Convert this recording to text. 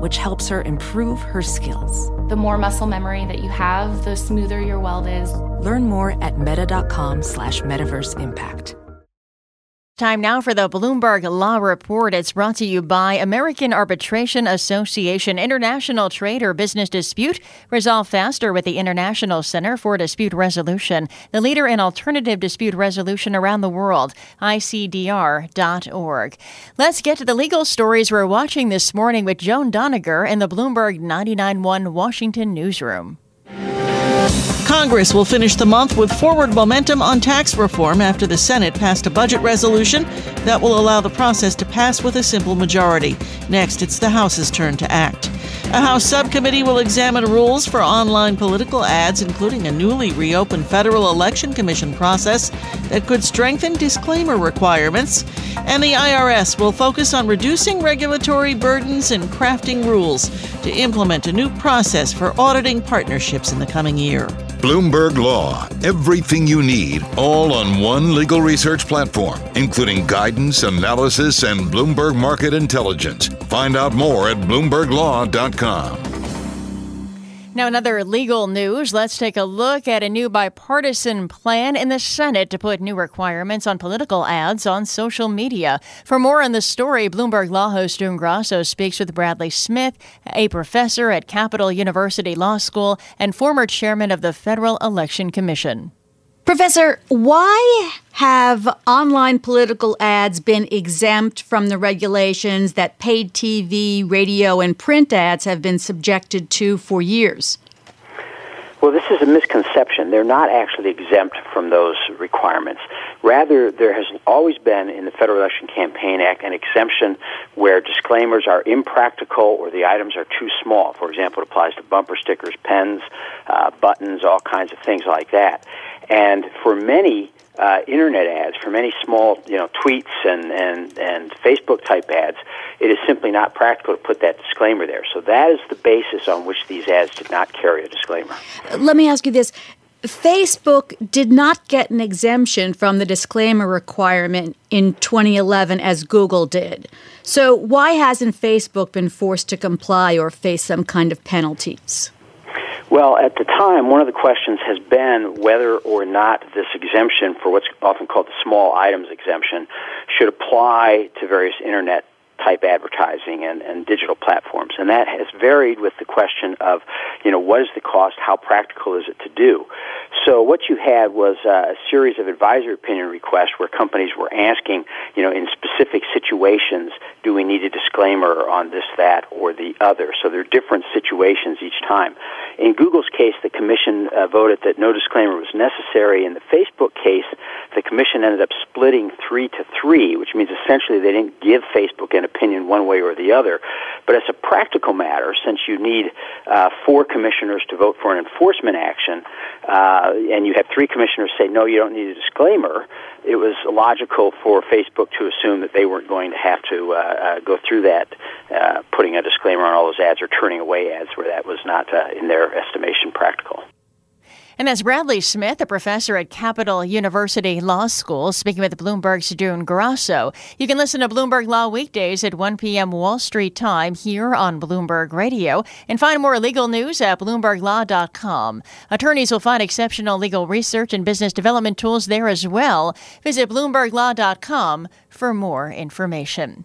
which helps her improve her skills. The more muscle memory that you have, the smoother your weld is. Learn more at meta.com slash metaverse impact. Time now for the Bloomberg Law Report. It's brought to you by American Arbitration Association. International trade or business dispute resolve faster with the International Center for Dispute Resolution, the leader in alternative dispute resolution around the world, icdr.org. Let's get to the legal stories we're watching this morning with Joan Doniger in the Bloomberg 99.1 Washington newsroom. Congress will finish the month with forward momentum on tax reform after the Senate passed a budget resolution that will allow the process to pass with a simple majority. Next, it's the House's turn to act. A House subcommittee will examine rules for online political ads, including a newly reopened Federal Election Commission process that could strengthen disclaimer requirements. And the IRS will focus on reducing regulatory burdens and crafting rules to implement a new process for auditing partnerships in the coming year. Bloomberg Law. Everything you need, all on one legal research platform, including guidance, analysis, and Bloomberg Market Intelligence. Find out more at BloombergLaw.com. Now, another legal news. Let's take a look at a new bipartisan plan in the Senate to put new requirements on political ads on social media. For more on the story, Bloomberg Law host June Grasso speaks with Bradley Smith, a professor at Capital University Law School and former chairman of the Federal Election Commission. Professor, why have online political ads been exempt from the regulations that paid TV, radio, and print ads have been subjected to for years? Well, this is a misconception. They're not actually exempt from those requirements. Rather, there has always been in the Federal Election Campaign Act an exemption where disclaimers are impractical or the items are too small. For example, it applies to bumper stickers, pens, uh, buttons, all kinds of things like that. And for many uh, internet ads, for many small, you know, tweets and, and, and Facebook type ads, it is simply not practical to put that disclaimer there. So that is the basis on which these ads did not carry a disclaimer. Let me ask you this. Facebook did not get an exemption from the disclaimer requirement in 2011 as Google did. So, why hasn't Facebook been forced to comply or face some kind of penalties? Well, at the time, one of the questions has been whether or not this exemption for what's often called the small items exemption should apply to various internet type advertising and, and digital platforms. And that has varied with the question of, you know, what is the cost? How practical is it to do? So what you had was a series of advisory opinion requests where companies were asking, you know, in specific situations, do we need a disclaimer on this, that, or the other? So there are different situations each time. In Google's case, the commission uh, voted that no disclaimer was necessary. In the Facebook case, the commission ended up splitting three to three, which means essentially they didn't give Facebook an opinion one way or the other. But as a practical matter, since you need uh, four commissioners to vote for an enforcement action, uh, and you have three commissioners say, no, you don't need a disclaimer, it was logical for Facebook to assume that they weren't going to have to uh, uh, go through that, uh, putting a disclaimer on all those ads or turning away ads where that was not, in their estimation, practical. And as Bradley Smith, a professor at Capital University Law School, speaking with Bloomberg's June Grasso. You can listen to Bloomberg Law weekdays at 1 p.m. Wall Street time here on Bloomberg Radio and find more legal news at BloombergLaw.com. Attorneys will find exceptional legal research and business development tools there as well. Visit BloombergLaw.com for more information.